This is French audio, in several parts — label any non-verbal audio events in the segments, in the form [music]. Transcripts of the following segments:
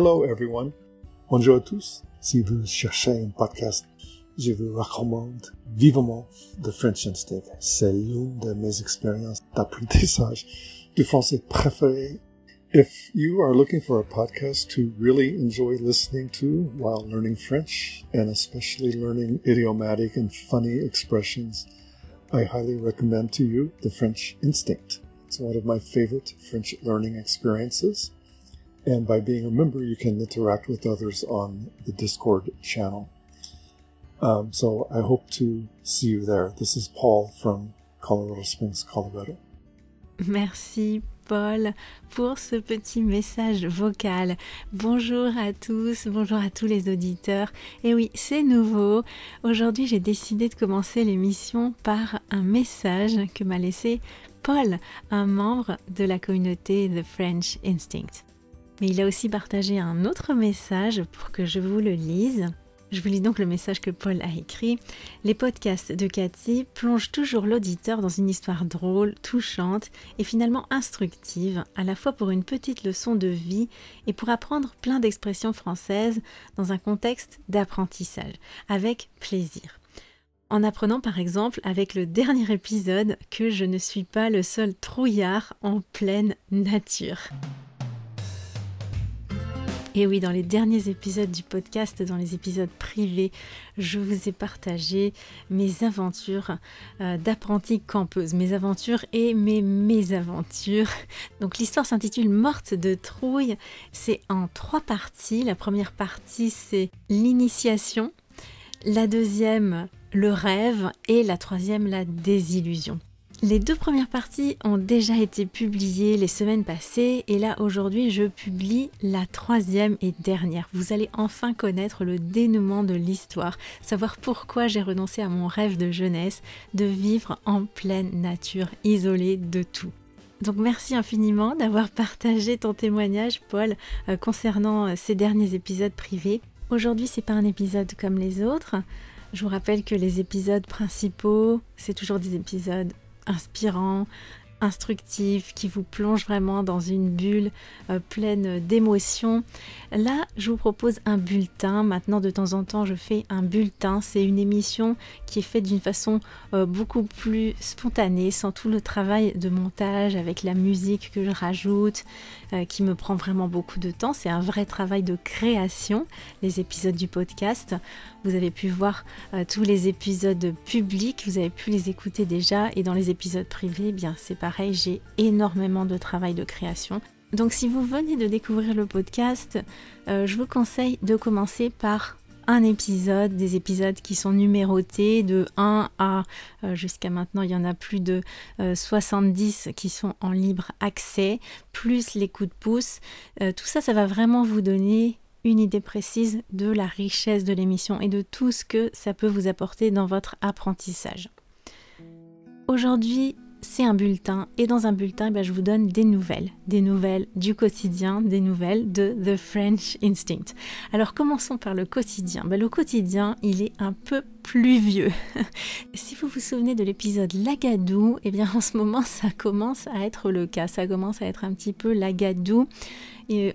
Hello everyone. Bonjour à tous. Si vous cherchez un podcast, je vous recommande vivement The French Instinct. C'est l'une de mes expériences d'apprentissage du français préférées. If you are looking for a podcast to really enjoy listening to while learning French, and especially learning idiomatic and funny expressions, I highly recommend to you The French Instinct. It's one of my favorite French learning experiences. And by being a member, you can interact with others on the Discord channel. Um, so I hope to see you there. This is Paul from Colorado Springs, Colorado. Merci Paul pour ce petit message vocal. Bonjour à tous, bonjour à tous les auditeurs. Et oui, c'est nouveau. Aujourd'hui, j'ai décidé de commencer l'émission par un message que m'a laissé Paul, un membre de la communauté The French Instinct. Mais il a aussi partagé un autre message pour que je vous le lise. Je vous lis donc le message que Paul a écrit. Les podcasts de Cathy plongent toujours l'auditeur dans une histoire drôle, touchante et finalement instructive, à la fois pour une petite leçon de vie et pour apprendre plein d'expressions françaises dans un contexte d'apprentissage, avec plaisir. En apprenant par exemple avec le dernier épisode que je ne suis pas le seul trouillard en pleine nature. Et oui, dans les derniers épisodes du podcast, dans les épisodes privés, je vous ai partagé mes aventures euh, d'apprentie campeuse, mes aventures et mes mésaventures. Donc l'histoire s'intitule Morte de trouille. C'est en trois parties. La première partie, c'est l'initiation. La deuxième, le rêve. Et la troisième, la désillusion. Les deux premières parties ont déjà été publiées les semaines passées et là aujourd'hui je publie la troisième et dernière. Vous allez enfin connaître le dénouement de l'histoire, savoir pourquoi j'ai renoncé à mon rêve de jeunesse de vivre en pleine nature, isolée de tout. Donc merci infiniment d'avoir partagé ton témoignage Paul euh, concernant euh, ces derniers épisodes privés. Aujourd'hui c'est pas un épisode comme les autres. Je vous rappelle que les épisodes principaux, c'est toujours des épisodes inspirant, instructif, qui vous plonge vraiment dans une bulle euh, pleine d'émotions. Là, je vous propose un bulletin. Maintenant, de temps en temps, je fais un bulletin. C'est une émission qui est faite d'une façon euh, beaucoup plus spontanée, sans tout le travail de montage, avec la musique que je rajoute, euh, qui me prend vraiment beaucoup de temps. C'est un vrai travail de création, les épisodes du podcast. Vous avez pu voir tous les épisodes publics, vous avez pu les écouter déjà, et dans les épisodes privés, eh bien c'est pareil, j'ai énormément de travail de création. Donc si vous venez de découvrir le podcast, euh, je vous conseille de commencer par un épisode, des épisodes qui sont numérotés de 1 à euh, jusqu'à maintenant il y en a plus de 70 euh, qui sont en libre accès, plus les coups de pouce. tout ça, ça va vraiment vous donner une idée précise de la richesse de l'émission et de tout ce que ça peut vous apporter dans votre apprentissage. Aujourd'hui, c'est un bulletin et dans un bulletin, ben, je vous donne des nouvelles, des nouvelles du quotidien, des nouvelles de The French Instinct. Alors commençons par le quotidien. Ben, le quotidien, il est un peu plus vieux. [laughs] si vous vous souvenez de l'épisode Lagadou, eh bien en ce moment [laughs] ça commence à être le cas, ça commence à être un petit peu Lagadou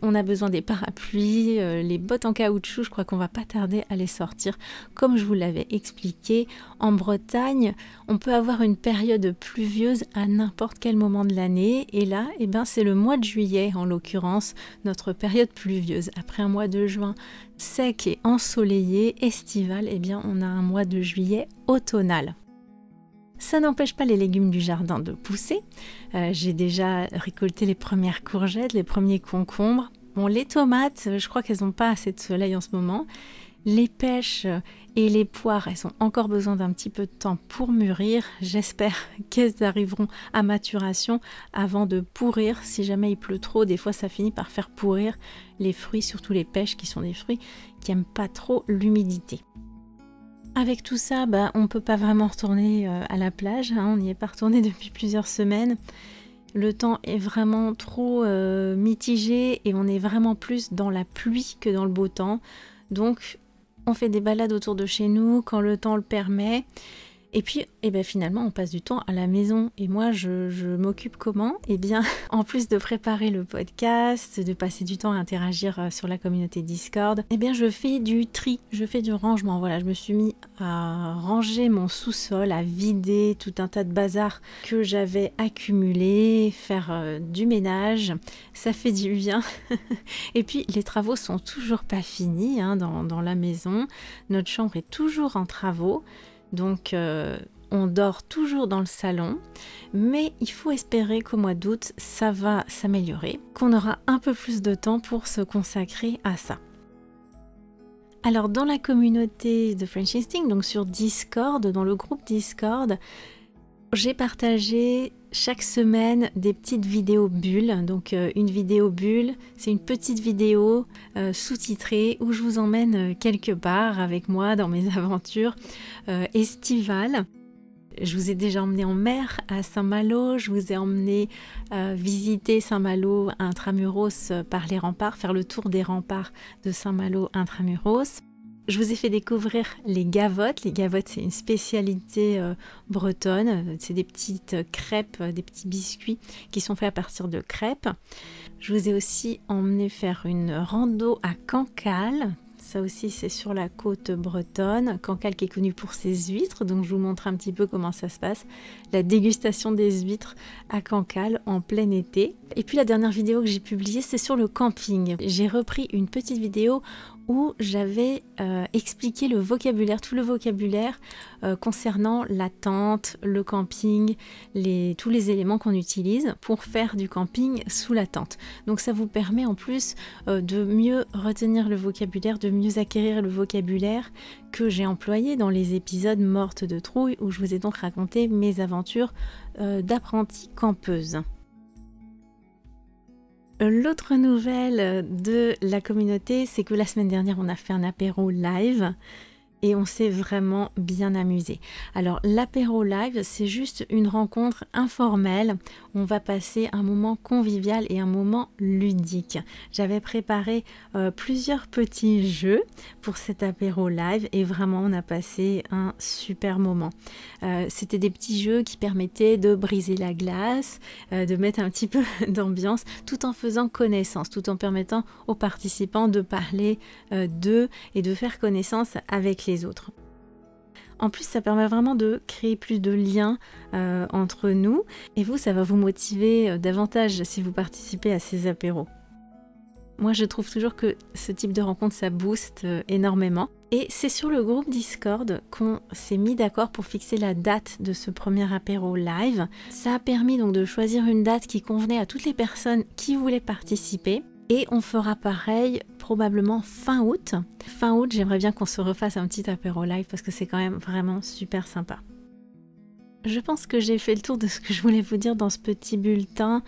on a besoin des parapluies, euh, les bottes en caoutchouc, je crois qu'on va pas tarder à les sortir. Comme je vous l'avais expliqué, en Bretagne, on peut avoir une période pluvieuse à n'importe quel moment de l'année. Et là, eh ben, c'est le mois de juillet, en l'occurrence, notre période pluvieuse. Après un mois de juin sec et ensoleillé, estival, eh bien, on a un mois de juillet automnal. Ça n'empêche pas les légumes du jardin de pousser. Euh, j'ai déjà récolté les premières courgettes, les premiers concombres. Bon, les tomates, je crois qu'elles n'ont pas assez de soleil en ce moment. Les pêches et les poires, elles ont encore besoin d'un petit peu de temps pour mûrir. J'espère qu'elles arriveront à maturation avant de pourrir. Si jamais il pleut trop, des fois ça finit par faire pourrir les fruits, surtout les pêches qui sont des fruits qui n'aiment pas trop l'humidité. Avec tout ça, bah, on ne peut pas vraiment retourner euh, à la plage. Hein. on n'y est pas retourné [laughs] depuis plusieurs semaines. Le temps est vraiment trop euh, mitigé et on est vraiment plus dans la pluie que dans le beau temps. Donc on fait des balades autour de chez nous quand le temps le permet. Et puis, eh ben, finalement, on passe du temps à la maison. Et moi, je, m'occupe comment? Eh bien, [laughs] en plus de préparer le podcast, de passer du temps à interagir euh, sur la communauté Discord, eh bien, je fais du tri, je fais du rangement. Voilà, je me suis mis à ranger mon sous-sol, à vider tout un tas de bazar que j'avais accumulé, faire euh, du ménage. Ça fait du bien. [laughs] et puis, les travaux sont toujours pas finis hein, dans, dans la maison. Notre chambre est toujours en travaux. Donc euh, on dort toujours dans le salon, mais il faut espérer qu'au mois d'août, ça va s'améliorer, qu'on aura un peu plus de temps pour se consacrer à ça. Alors dans la communauté de French Instinct, donc sur Discord, dans le groupe Discord, j'ai partagé chaque semaine des petites vidéos bulles. Donc euh, une vidéo bulle, c'est une petite vidéo euh, sous-titrée où je vous emmène euh, quelque part avec moi dans mes [laughs] aventures estivales. Je vous ai déjà emmené en mer à Saint-Malo, je vous ai emmené visiter Saint-Malo intramuros par les remparts, faire le tour des remparts de Saint-Malo intramuros. Je vous ai fait découvrir les gavottes. Les gavottes, c'est une spécialité euh, bretonne. C'est des petites crêpes, euh, des petits biscuits qui sont faits à partir de crêpes. Je vous ai aussi emmené faire une rando à Cancale. Ça aussi, c'est sur la côte bretonne. Cancale qui est connue pour ses huîtres. Donc, je vous montre un petit peu comment ça se passe. La dégustation des huîtres à Cancale en plein été. Et puis, la dernière vidéo que j'ai publiée, c'est sur le camping. J'ai repris une petite vidéo où j'avais euh, expliqué le vocabulaire, tout le vocabulaire euh, concernant la tente, le camping, tous les éléments qu'on utilise pour faire du camping sous la tente. Donc ça vous permet en plus euh, de mieux retenir le vocabulaire, de mieux acquérir le vocabulaire que j'ai employé dans les épisodes mortes de trouille où je vous ai donc raconté mes aventures d'apprentie campeuse. L'autre nouvelle de la communauté, c'est que la semaine dernière, on a fait un apéro live et on s'est vraiment bien amusé. Alors l'apéro live, c'est juste une rencontre informelle. On va passer un moment convivial et un moment ludique. J'avais préparé euh, plusieurs petits jeux pour cet apéro live et vraiment on a passé un super moment. Euh, c'était des petits jeux qui permettaient de briser la glace, euh, de mettre un petit [laughs] peu d'ambiance tout en faisant connaissance, tout en permettant aux participants de parler d'eux et de faire connaissance avec les autres. En plus, ça permet vraiment de créer plus de liens euh, entre nous. Et vous, ça va vous motiver euh, davantage si vous participez à ces apéros. Moi, je trouve toujours que ce type de rencontre, ça booste euh, énormément. Et c'est sur le groupe Discord qu'on s'est mis d'accord pour fixer la date de ce premier apéro live. Ça a permis donc de choisir une date qui convenait à toutes les personnes qui voulaient participer. Et on fera pareil probablement fin août. Fin août, j'aimerais bien qu'on se refasse un petit apéro live parce que c'est quand même vraiment super sympa. Je pense que j'ai fait le tour de ce que je voulais vous dire dans ce petit bulletin.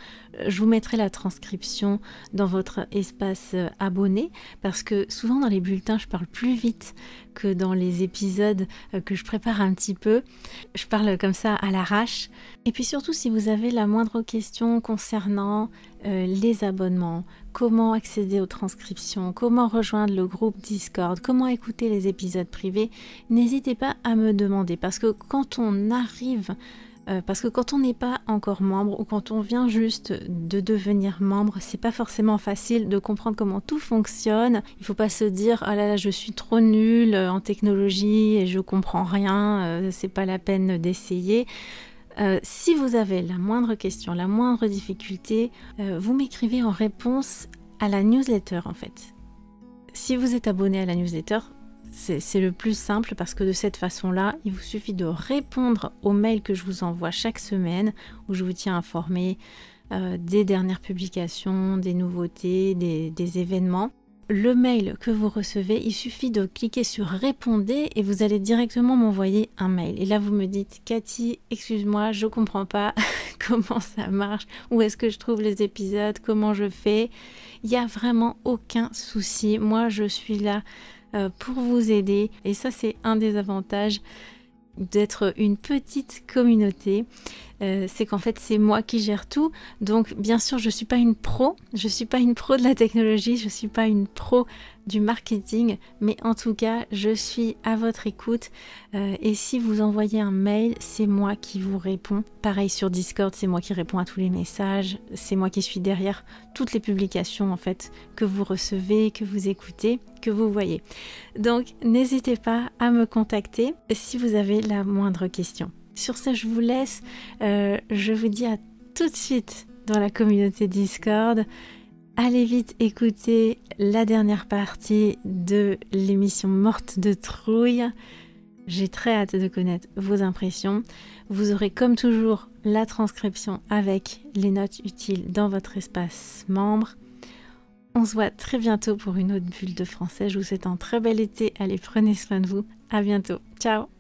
Je vous mettrai la transcription dans votre espace euh, abonné parce que souvent dans les bulletins, je parle plus vite que dans les épisodes euh, que je prépare un petit peu. Je parle comme ça à l'arrache. Et puis surtout, si vous avez la moindre question concernant euh, les abonnements, comment accéder aux transcriptions, comment rejoindre le groupe Discord, comment écouter les épisodes privés, n'hésitez pas à me demander parce que quand on arrive euh, parce que quand on n'est pas encore membre ou quand on vient juste de devenir membre, c'est pas forcément facile de comprendre comment tout fonctionne. Il faut pas se dire ah là là je suis trop nul en technologie et je comprends rien, euh, c'est pas la peine d'essayer. Euh, si vous avez la moindre question, la moindre difficulté, euh, vous m'écrivez en réponse à la newsletter en fait. Si vous êtes abonné à la newsletter, c'est le plus simple parce que de cette façon-là, il vous suffit de répondre aux mails que je vous envoie chaque semaine où je vous tiens informé euh, des dernières publications, des nouveautés, des événements le mail que vous recevez, il suffit de cliquer sur répondez et vous allez directement m'envoyer un mail. Et là, vous me dites, Cathy, excuse-moi, je comprends pas [laughs] comment ça marche, où est-ce que je trouve les épisodes, comment je fais. Il n'y a vraiment aucun souci. Moi, je suis là pour vous aider. Et ça, c'est un des avantages d'être une petite communauté. Euh, c'est qu'en fait c'est moi qui gère tout. Donc bien sûr je suis pas une pro, je suis pas une pro de la technologie, je suis pas une pro du marketing, mais en tout cas je suis à votre écoute. Euh, et si vous envoyez un mail, c'est moi qui vous réponds. Pareil sur Discord, c'est moi qui réponds à tous les messages, c'est moi qui suis derrière toutes les publications en fait que vous recevez, que vous écoutez, que vous voyez. Donc n'hésitez pas à me contacter si vous avez la moindre question. Sur ce, je vous laisse. Euh, je vous dis à tout de suite dans la communauté Discord. Allez vite écouter la dernière partie de l'émission Morte de Trouille. J'ai très hâte de connaître vos impressions. Vous aurez comme toujours la transcription avec les notes utiles dans votre espace membre. On se voit très bientôt pour une autre bulle de français. Je vous souhaite un très bel été. Allez, prenez soin de vous. À bientôt. Ciao